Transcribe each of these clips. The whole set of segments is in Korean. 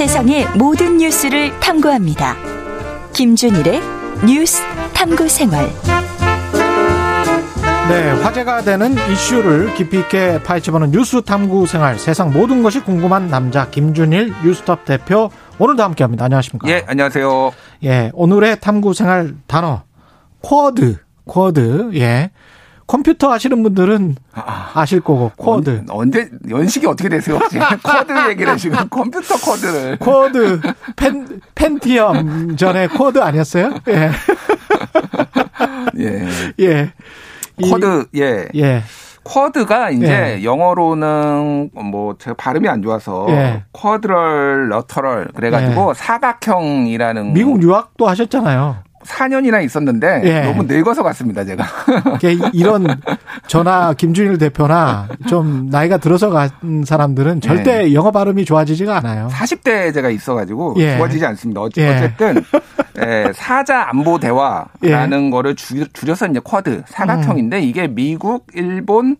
세상의 모든 뉴스를 탐구합니다. 김준일의 뉴스 탐구 생활. 네, 화제가 되는 이슈를 깊이 있게 파헤쳐보는 뉴스 탐구 생활. 세상 모든 것이 궁금한 남자 김준일 뉴스톱 대표 오늘도 함께합니다. 안녕하십니까? 예, 안녕하세요. 예, 오늘의 탐구 생활 단어 쿼드, 쿼드. 예. 컴퓨터 하시는 분들은 아 실 거고 쿼드. 언 제 연식이 어떻게 되세요? 쿼드 얘기를 지금 컴퓨터 쿼드를. 쿼드 펜 펜티엄 전에 쿼드 아니었어요? 예. 예. 예. 쿼드 예. 예. 쿼드가 이제 예. 영어로는 뭐 제가 발음이 안 좋아서 예. quadrilateral 그래가지고 예. 사각형이라는 미국 유학도 하셨잖아요. 4년이나 있었는데 예. 너무 늙어서 갔습니다, 제가. 이런 전화 김준일 대표나 좀 나이가 들어서 간 사람들은 절대 예. 영어 발음이 좋아지지가 않아요. 40대 제가 있어가지고 예. 좋아지지 않습니다. 예. 어쨌든 예, 사자 안보 대화라는 예. 거를 줄여서 이제 쿼드 사각형인데 음. 이게 미국, 일본,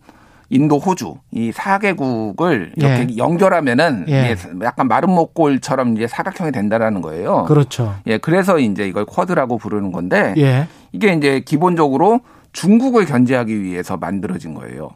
인도, 호주 이 4개국을 이렇게 예. 연결하면은 예. 약간 마른 목골처럼 이제 사각형이 된다라는 거예요. 그렇죠. 예, 그래서 이제 이걸 쿼드라고 부르는 건데 예. 이게 이제 기본적으로 중국을 견제하기 위해서 만들어진 거예요.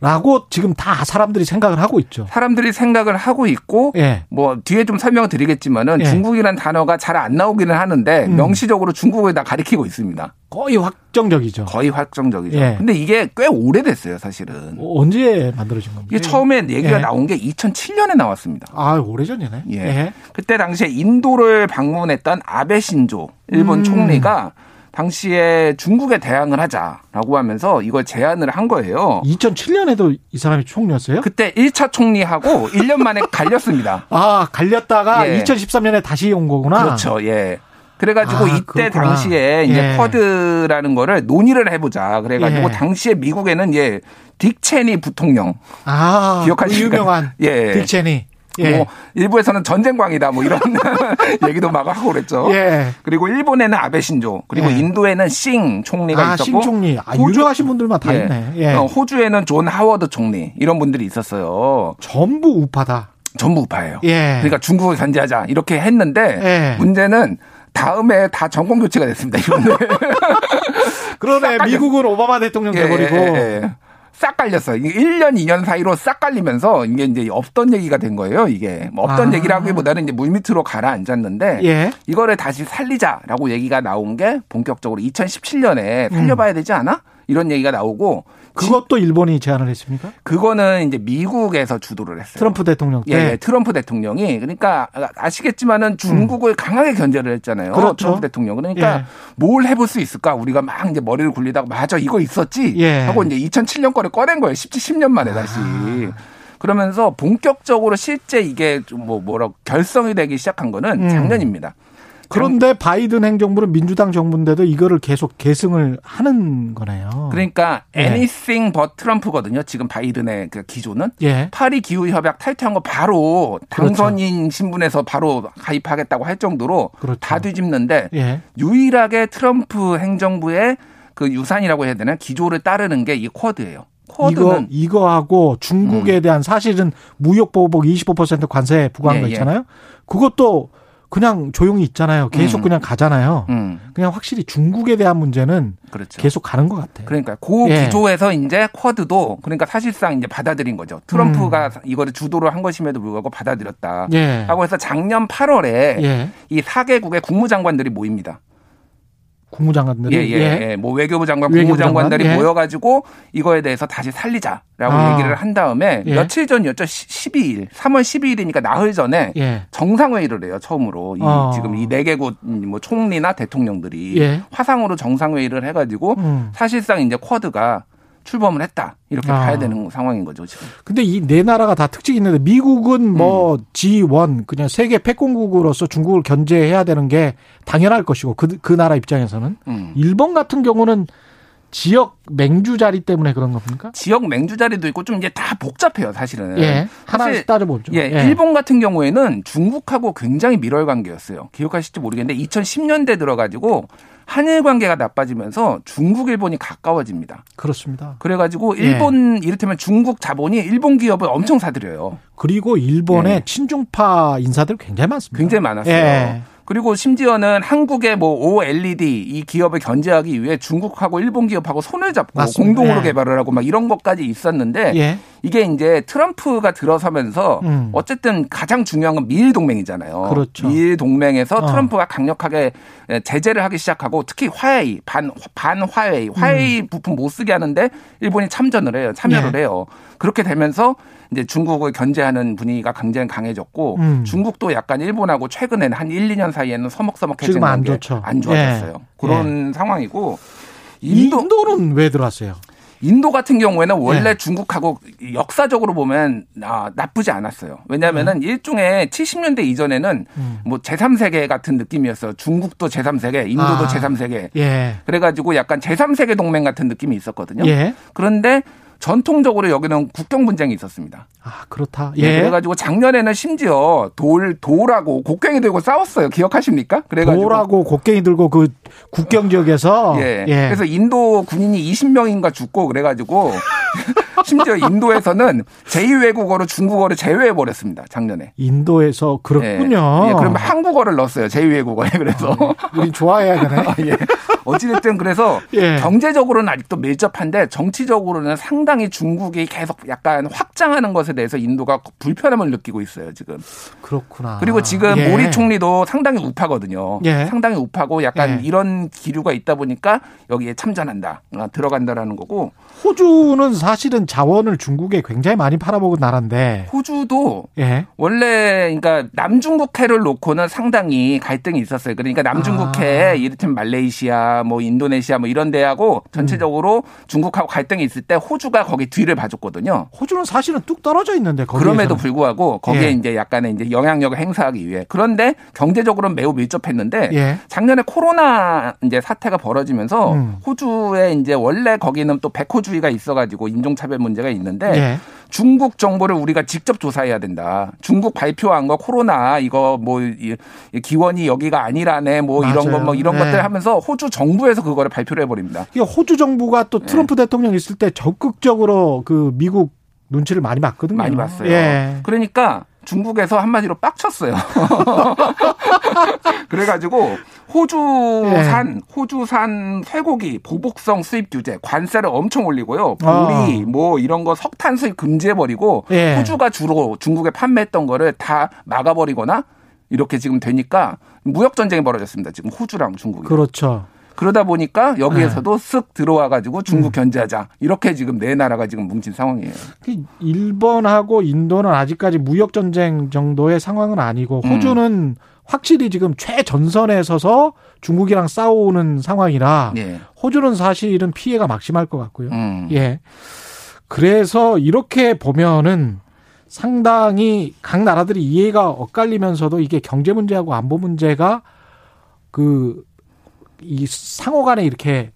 라고 지금 다 사람들이 생각을 하고 있죠. 사람들이 생각을 하고 있고 예. 뭐 뒤에 좀 설명을 드리겠지만은 예. 중국이라는 단어가 잘 안 나오기는 하는데 음. 명시적으로 중국을 다 가리키고 있습니다. 거의 확정적이죠. 거의 확정적이죠. 예. 근데 이게 꽤 오래됐어요, 사실은. 어, 언제 만들어진 겁니까? 이게 처음에 얘기가 예. 나온 게 2007년에 나왔습니다. 아, 오래전이네. 예. 예. 그때 당시에 인도를 방문했던 아베 신조 일본 음. 총리가 당시에 중국에 대항을 하자라고 하면서 이걸 제안을 한 거예요. 2007년에도 이 사람이 총리였어요? 그때 1차 총리하고 1년 만에 갈렸습니다. 아, 갈렸다가 예. 2013년에 다시 온 거구나. 그렇죠. 예. 그래가지고 아, 이때 그렇구나. 당시에 이제 예. 쿼드라는 거를 논의를 해보자. 그래가지고 예. 당시에 미국에는 예, 딕 체니 부통령. 아, 기억하시죠? 유명한 예. 딕 체니. 예. 뭐 일부에서는 전쟁광이다 뭐 이런 얘기도 막 하고 그랬죠. 예. 그리고 일본에는 아베 신조, 그리고 예. 인도에는 싱 총리가 아, 있었고 싱 총리. 아, 호주, 유명하신 분들만 다 예. 있네. 예. 어, 호주에는 존 하워드 총리 이런 분들이 있었어요. 전부 우파다. 전부 우파예요. 예. 그러니까 중국을 견제하자 이렇게 했는데 예. 문제는 다음에 다 정권 교체가 됐습니다. 이분들. 그러네. 미국은 오바마 대통령 돼버리고. 예, 싹 갈렸어요. 1년, 2년 사이로 싹 갈리면서 이게 이제 없던 얘기가 된 거예요. 이게 뭐 없던 아. 얘기라기보다는 이제 물밑으로 가라앉았는데 예. 이거를 다시 살리자라고 얘기가 나온 게 본격적으로 2017년에 살려봐야 되지 않아? 이런 얘기가 나오고 그것도 일본이 제안을 했습니까? 그거는 이제 미국에서 주도를 했어요. 트럼프 대통령 때. 예, 예 트럼프 대통령이 그러니까 아시겠지만은 중국을 음. 강하게 견제를 했잖아요. 그렇죠. 트럼프 대통령. 그러니까 예. 뭘 해볼 수 있을까? 우리가 막 이제 머리를 굴리다가 맞아 이거 있었지 예. 하고 이제 2007년 거를 꺼낸 거예요. 17, 10년 만에 다시. 아. 그러면서 본격적으로 실제 이게 좀뭐 뭐라 결성이 되기 시작한 거는 음. 작년입니다. 그런데 바이든 행정부는 민주당 정부인데도 이거를 계속 계승을 하는 거네요. 그러니까 예. anything but 트럼프거든요. 지금 바이든의 그 기조는 예. 파리 기후 협약 탈퇴한 거 바로 그렇죠. 당선인 그렇죠. 신분에서 바로 가입하겠다고 할 정도로 그렇죠. 다 뒤집는데 예. 유일하게 트럼프 행정부의 그 유산이라고 해야 되나 기조를 따르는 게 이 쿼드예요. 이거 이거하고 중국에 음. 대한 사실은 무역 보복 25% 관세 부과한 예, 거 예. 있잖아요. 그것도 그냥 조용히 있잖아요. 계속 음. 그냥 가잖아요. 음. 그냥 확실히 중국에 대한 문제는 그렇죠. 계속 가는 것 같아요. 그러니까 그 예. 기조에서 이제 쿼드도 그러니까 사실상 이제 받아들인 거죠. 트럼프가 음. 이거를 주도를 한 것임에도 불구하고 받아들였다. 예. 하고 해서 작년 8월에 예. 이 4개국의 국무장관들이 모입니다. 국무장관들이 예, 예, 예. 예. 뭐 외교부 장관, 외교부 국무장관들이 장관? 예. 모여가지고 이거에 대해서 다시 살리자라고 아. 얘기를 한 다음에 예. 며칠 전이었죠. 12일, 3월 12일이니까 나흘 전에 예. 정상회의를 해요. 처음으로 이 아. 지금 이 네 개국 뭐 총리나 대통령들이 예. 화상으로 정상회의를 해가지고 음. 사실상 이제 쿼드가 출범을 했다. 이렇게 아. 봐야 되는 상황인 거죠, 지금. 근데 이 네 나라가 다 특징이 있는데 미국은 뭐 음. G1 그냥 세계 패권국으로서 중국을 견제해야 되는 게 당연할 것이고 그, 그 나라 입장에서는 음. 일본 같은 경우는 지역 맹주 자리 때문에 그런 겁니까? 지역 맹주 자리도 있고 좀 이제 다 복잡해요, 사실은. 예. 하나씩 따져보죠. 예, 예. 일본 같은 경우에는 중국하고 굉장히 밀월 관계였어요. 기억하실지 모르겠는데 2010년대 들어가지고 한일 관계가 나빠지면서 중국 일본이 가까워집니다. 그렇습니다. 그래가지고 예. 일본 예. 이를테면 중국 자본이 일본 기업을 엄청 사들여요. 그리고 일본의 예. 친중파 인사들 굉장히 많습니다. 굉장히 많았어요. 예. 그리고 심지어는 한국의 뭐 OLED 이 기업을 견제하기 위해 중국하고 일본 기업하고 손을 잡고 맞습니다. 공동으로 예. 개발을 하고 막 이런 것까지 있었는데 예. 이게 이제 트럼프가 들어서면서 음. 어쨌든 가장 중요한 건 미일 동맹이잖아요. 그렇죠. 미일 동맹에서 어. 트럼프가 강력하게 제재를 하기 시작하고 특히 화웨이 반, 반 화웨이 화웨이 음. 부품 못 쓰게 하는데 일본이 참전을 해요. 참여를 예. 해요. 그렇게 되면서 이제 중국을 견제하는 분위기가 굉장히 강해졌고 음. 중국도 약간 일본하고 최근에는 한 1, 2년 사이에는 서먹서먹해진 안 좋죠. 안 좋아졌어요. 예. 그런 예. 상황이고 인도, 인도는 왜 들어왔어요? 인도 같은 경우에는 원래 네. 중국하고 역사적으로 보면 아, 나쁘지 않았어요. 왜냐하면은 음. 일종의 70년대 이전에는 음. 뭐 제3세계 같은 느낌이었어요. 중국도 제3세계, 인도도 아. 제3세계. 예. 그래가지고 약간 제3세계 동맹 같은 느낌이 있었거든요. 예. 그런데 전통적으로 여기는 국경 분쟁이 있었습니다. 아 그렇다. 네, 예. 그래가지고 작년에는 심지어 돌 돌하고 곡괭이 들고 싸웠어요. 기억하십니까? 그래가지고 돌하고 곡괭이 들고 그 국경 지역에서 예. 예. 그래서 인도 군인이 20명인가 죽고 그래가지고 심지어 인도에서는 제2외국어로 중국어를 제외해 버렸습니다. 작년에. 인도에서 그렇군요. 예. 예. 그러면 한국어를 넣었어요. 제2외국어에 그래서. 아, 우리 좋아해야 되네. 예. 어찌됐든 그래서 예. 경제적으로는 아직도 밀접한데 정치적으로는 상당히 중국이 계속 약간 확장하는 것에 대해서 인도가 불편함을 느끼고 있어요 지금. 그렇구나. 그리고 지금 예. 모리 총리도 상당히 우파거든요. 예. 상당히 우파고 약간 예. 이런 기류가 있다 보니까 여기에 참전한다, 어, 들어간다라는 거고. 호주는 사실은 자원을 중국에 굉장히 많이 팔아먹은 나라인데. 호주도 예. 원래 그러니까 남중국해를 놓고는 상당히 갈등이 있었어요. 그러니까 남중국해 아. 이를테면 말레이시아, 뭐 인도네시아 뭐 이런 데하고 전체적으로 음. 중국하고 갈등이 있을 때 호주가 거기 뒤를 봐줬거든요. 호주는 사실은 뚝 떨어져 있는데. 그럼에도 불구하고 거기에 예. 이제 약간의 이제 영향력을 행사하기 위해 그런데 경제적으로는 매우 밀접했는데 예. 작년에 코로나 이제 사태가 벌어지면서 음. 호주에 이제 원래 거기는 또 백호주의가 있어가지고 인종차별 문제가 있는데 예. 중국 정보를 우리가 직접 조사해야 된다. 중국 발표한 거 코로나 이거 뭐 기원이 여기가 아니라네 뭐 맞아요. 이런 거 뭐 이런 네. 것들 하면서 호주 정부에서 그거를 발표를 해버립니다. 호주 정부가 또 네. 트럼프 네. 대통령 있을 때 적극적으로 그 미국 눈치를 많이 봤거든요. 많이 봤어요. 예. 그러니까 중국에서 한마디로 빡쳤어요. 그래가지고 호주산 네. 호주산 쇠고기 보복성 수입 규제 관세를 엄청 올리고요. 보리 아. 뭐 이런 거 석탄 수입 금지해 버리고 네. 호주가 주로 중국에 판매했던 거를 다 막아버리거나 이렇게 지금 되니까 무역 전쟁이 벌어졌습니다. 지금 호주랑 중국이. 그렇죠. 그러다 보니까 여기에서도 네. 쓱 들어와 가지고 중국 음. 견제하자 이렇게 지금 네 나라가 지금 뭉친 상황이에요. 그 일본하고 인도는 아직까지 무역 전쟁 정도의 상황은 아니고 음. 호주는 음. 확실히 지금 최전선에 서서 중국이랑 싸우는 상황이라 예. 호주는 사실은 피해가 막심할 것 같고요. 음. 예. 그래서 이렇게 보면은 상당히 각 나라들이 이해가 엇갈리면서도 이게 경제 문제하고 안보 문제가 그 이 상호 간에 이렇게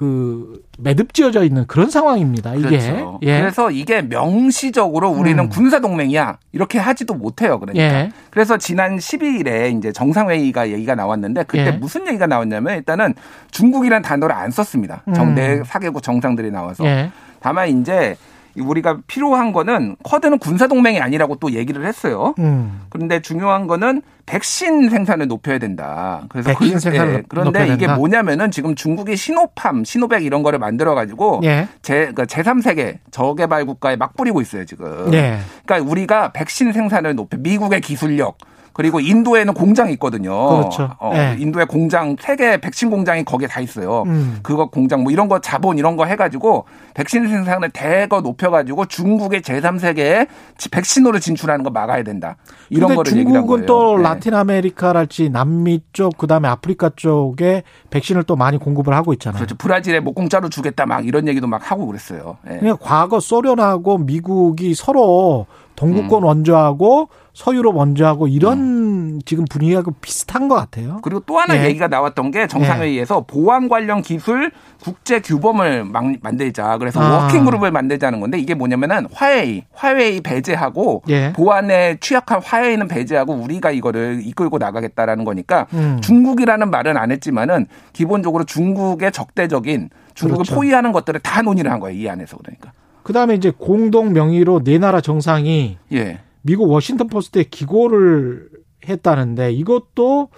그 매듭지어져 있는 그런 상황입니다. 이게. 그렇죠. 예. 그래서 이게 명시적으로 우리는 음. 군사 동맹이야 이렇게 하지도 못해요. 그러니까. 예. 그래서 지난 12일에 이제 정상회의가 얘기가 나왔는데 그때 예. 무슨 얘기가 나왔냐면 일단은 중국이라는 단어를 안 썼습니다. 정대 음. 사개국 정상들이 나와서. 예. 다만 이제 우리가 필요한 거는 쿼드는 군사 동맹이 아니라고 또 얘기를 했어요. 음. 그런데 중요한 거는 백신 생산을 높여야 된다. 그래서 백신 그, 생산을 예, 그런데 이게 된다. 뭐냐면은 지금 중국이 시노팜, 시노백 이런 거를 만들어 가지고 예. 제 그러니까 제3세계 저개발 국가에 막 뿌리고 있어요, 지금. 예. 그러니까 우리가 백신 생산을 높여 미국의 기술력 그리고 인도에는 공장이 있거든요. 그렇죠. 어, 네. 인도의 공장 세계 백신 공장이 거기에 다 있어요. 음. 그거 공장 뭐 이런 거 자본 이런 거 해가지고 백신 생산을 대거 높여가지고 중국의 제3세계에 백신으로 진출하는 거 막아야 된다. 이런 거를 얘기한 거예요. 중국은 또 네. 라틴 아메리카랄지 남미 쪽 그다음에 아프리카 쪽에 백신을 또 많이 공급을 하고 있잖아요. 그렇죠. 브라질에 뭐 공짜로 주겠다 막 이런 얘기도 막 하고 그랬어요. 네. 그냥 과거 소련하고 미국이 서로 동구권 음. 원조하고 서유럽 원조하고 이런 음. 지금 분위기하고 비슷한 것 같아요. 그리고 또 하나 예. 얘기가 나왔던 게 정상회의에서 예. 보안 관련 기술 국제 규범을 만들자. 그래서 아. working group을 만들자는 건데 이게 뭐냐면은 화웨이, 화웨이 배제하고 예. 보안에 취약한 화웨이는 배제하고 우리가 이거를 이끌고 나가겠다라는 거니까 음. 중국이라는 말은 안 했지만은 기본적으로 중국의 적대적인 중국을 그렇죠. 포위하는 것들을 다 논의를 한 거예요. 이 안에서 그러니까. 그다음에 이제 공동 명의로 네 나라 정상이 예. 미국 워싱턴 포스트에 기고를 했다는데 이것도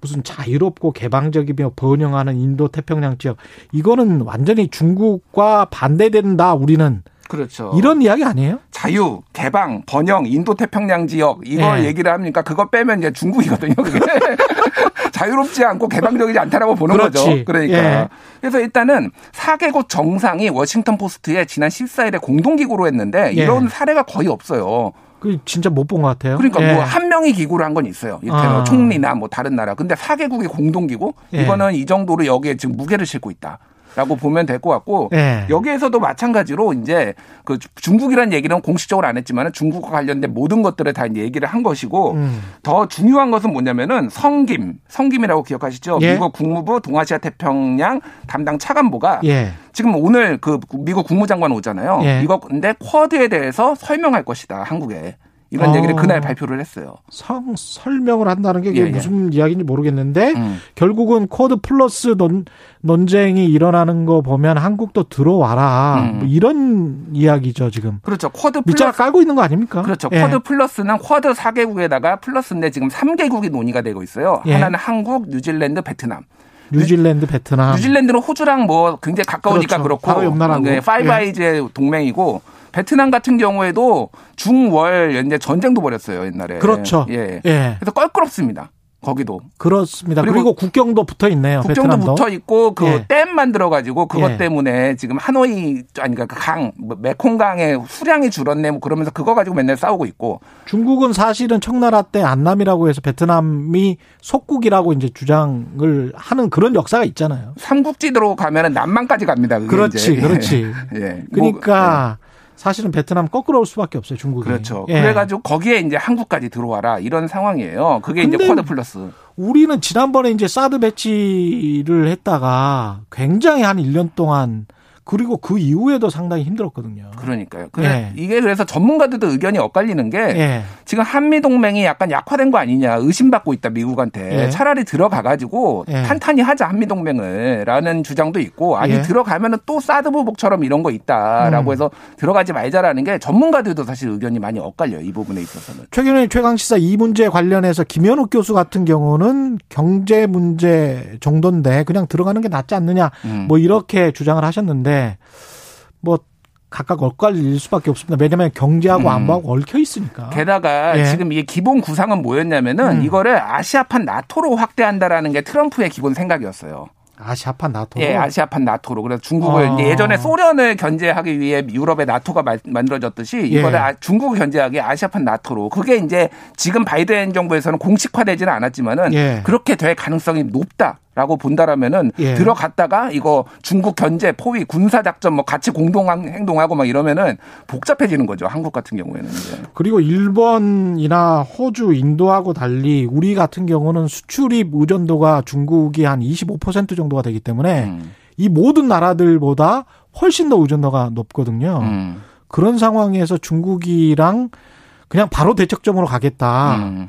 무슨 자유롭고 개방적이며 번영하는 인도 태평양 지역 이거는 완전히 중국과 반대된다 우리는 그렇죠. 이런 이야기 아니에요? 자유, 개방, 번영, 인도 태평양 지역 이걸 네. 얘기를 합니까? 그거 빼면 이제 중국이거든요. 그게 자유롭지 않고 개방적이지 않다라고 보는 그렇지. 거죠. 그러니까 예. 그래서 일단은 4개국 정상이 워싱턴 포스트에 지난 14일에 공동 기구로 했는데 예. 이런 사례가 거의 없어요. 그 진짜 못 본 것 같아요. 그러니까 예. 뭐한 명이 기구를 한 건 있어요. 이를테면 아. 총리나 뭐 다른 나라. 근데 4개국이 공동 기구 예. 이거는 이 정도로 여기에 지금 무게를 싣고 있다. 라고 보면 될 것 같고 네. 여기에서도 마찬가지로 이제 그 중국이라는 얘기는 공식적으로 안 했지만 중국과 관련된 모든 것들을 다 이제 얘기를 한 것이고 음. 더 중요한 것은 뭐냐면은 성김 성김이라고 기억하시죠? 예. 미국 국무부 동아시아 태평양 담당 차관보가 예. 지금 오늘 그 미국 국무장관 오잖아요. 예. 이거 근데 쿼드에 대해서 설명할 것이다 한국에. 이런 어. 얘기를 그날 발표를 했어요. 성, 설명을 한다는 게 예, 예. 무슨 예. 이야기인지 모르겠는데 음. 결국은 쿼드 플러스 논, 논쟁이 일어나는 거 보면 한국도 들어와라 음. 뭐 이런 이야기죠 지금. 그렇죠. 쿼드 밑자락 깔고 있는 거 아닙니까? 그렇죠. 예. 쿼드 플러스는 쿼드 4개국에다가 플러스인데 지금 3개국이 논의가 되고 있어요. 예. 하나는 한국, 뉴질랜드, 베트남. 뉴질랜드, 베트남. 뉴질랜드는 호주랑 뭐 굉장히 가까우니까 그렇죠. 그렇고 바로 옆 나라고. 네, 파이브 예. 아이즈의 동맹이고 베트남 같은 경우에도 중월 이제 전쟁도 벌였어요 옛날에. 그렇죠. 예. 예. 그래서 껄끄럽습니다. 거기도 그렇습니다. 그리고, 그리고 국경도 붙어 있네요. 국경도 베트남도. 붙어 있고 그 댐 예. 만들어 가지고 그것 예. 때문에 지금 하노이 아니 그러니까 강뭐 메콩강의 수량이 줄었네 뭐 그러면서 그거 가지고 맨날 싸우고 있고 중국은 사실은 청나라 때 안남이라고 해서 베트남이 속국이라고 이제 주장을 하는 그런 역사가 있잖아요. 삼국지대로 가면은 남만까지 갑니다. 그렇지, 이제. 그렇지. 예. 그러니까 뭐, 예. 사실은 베트남 거꾸로 올 수밖에 없어요, 중국이. 그렇죠. 예. 그래가지고 거기에 이제 한국까지 들어와라 이런 상황이에요. 그게 이제 쿼드 플러스. 우리는 지난번에 이제 사드 배치를 했다가 굉장히 한 1년 동안 그리고 그 이후에도 상당히 힘들었거든요. 그러니까요. 예. 이게 그래서 전문가들도 의견이 엇갈리는 게 예. 지금 한미 동맹이 약간 약화된 거 아니냐 의심받고 있다 미국한테 예. 차라리 들어가 가지고 예. 탄탄히 하자 한미 동맹을라는 주장도 있고 아니 예. 들어가면은 또 사드 보복처럼 이런 거 있다라고 음. 해서 들어가지 말자라는 게 전문가들도 사실 의견이 많이 엇갈려요 이 부분에 있어서는. 최근에 최강 시사 이 문제 관련해서 김현욱 교수 같은 경우는 경제 문제 정도인데 그냥 들어가는 게 낫지 않느냐 음. 뭐 이렇게 주장을 하셨는데. 때문에 뭐 각각 엇갈릴 수밖에 없습니다. 왜냐하면 경제하고 음. 안보하고 얽혀 있으니까. 게다가 예. 지금 이게 기본 구상은 뭐였냐면은 음. 이거를 아시아판 나토로 확대한다라는 게 트럼프의 기본 생각이었어요. 아시아판 나토. 예, 아시아판 나토로. 그래서 중국을 아. 예전에 소련을 견제하기 위해 유럽의 나토가 만들어졌듯이 이번에 예. 중국을 견제하기 아시아판 나토로. 그게 이제 지금 바이든 정부에서는 공식화되지는 않았지만은 예. 그렇게 될 가능성이 높다. 라고 본다라면은 예. 들어갔다가 이거 중국 견제, 포위, 군사 작전 뭐 같이 공동 행동하고 막 이러면은 복잡해지는 거죠. 한국 같은 경우에는. 그리고 일본이나 호주, 인도하고 달리 우리 같은 경우는 수출입 의존도가 중국이 한 25% 정도가 되기 때문에 음. 이 모든 나라들보다 훨씬 더 의존도가 높거든요. 음. 그런 상황에서 중국이랑 그냥 바로 대척점으로 가겠다. 음.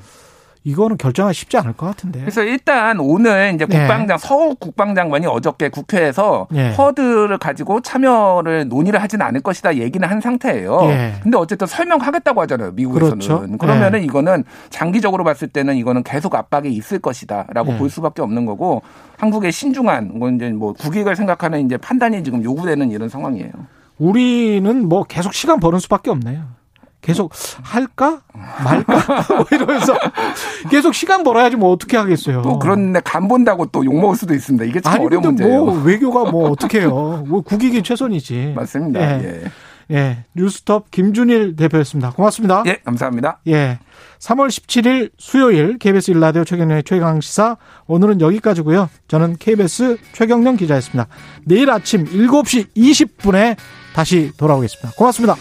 이거는 결정하기 쉽지 않을 것 같은데. 그래서 일단 오늘 이제 네. 국방장 네. 서욱 국방장관이 어저께 국회에서 네. 허드를 가지고 참여를 논의를 하지는 않을 것이다 얘기는 한 상태예요. 네. 근데 어쨌든 설명하겠다고 하잖아요. 미국에서는. 그렇죠. 그러면은 네. 이거는 장기적으로 봤을 때는 이거는 계속 압박이 있을 것이다라고 네. 볼 수밖에 없는 거고 한국의 신중한 뭐 이제 뭐 국익을 생각하는 이제 판단이 지금 요구되는 이런 상황이에요. 우리는 뭐 계속 시간 버는 수밖에 없네요. 계속 할까 말까 뭐 이러면서 계속 시간 벌어야지 뭐 어떻게 하겠어요. 또 그런데 간 본다고 또 욕 먹을 수도 있습니다. 이게 참 아니, 어려운 문제예요. 뭐 외교가 뭐 어떻게 해요. 뭐 국익이 최선이지. 맞습니다. 예. 예. 예. 뉴스톱 김준일 대표였습니다. 고맙습니다. 예, 감사합니다. 예. 3월 17일 수요일 KBS 일라디오 최경련의 최강 시사 오늘은 여기까지고요. 저는 KBS 최경련 기자였습니다. 내일 아침 7시 20분에 다시 돌아오겠습니다. 고맙습니다.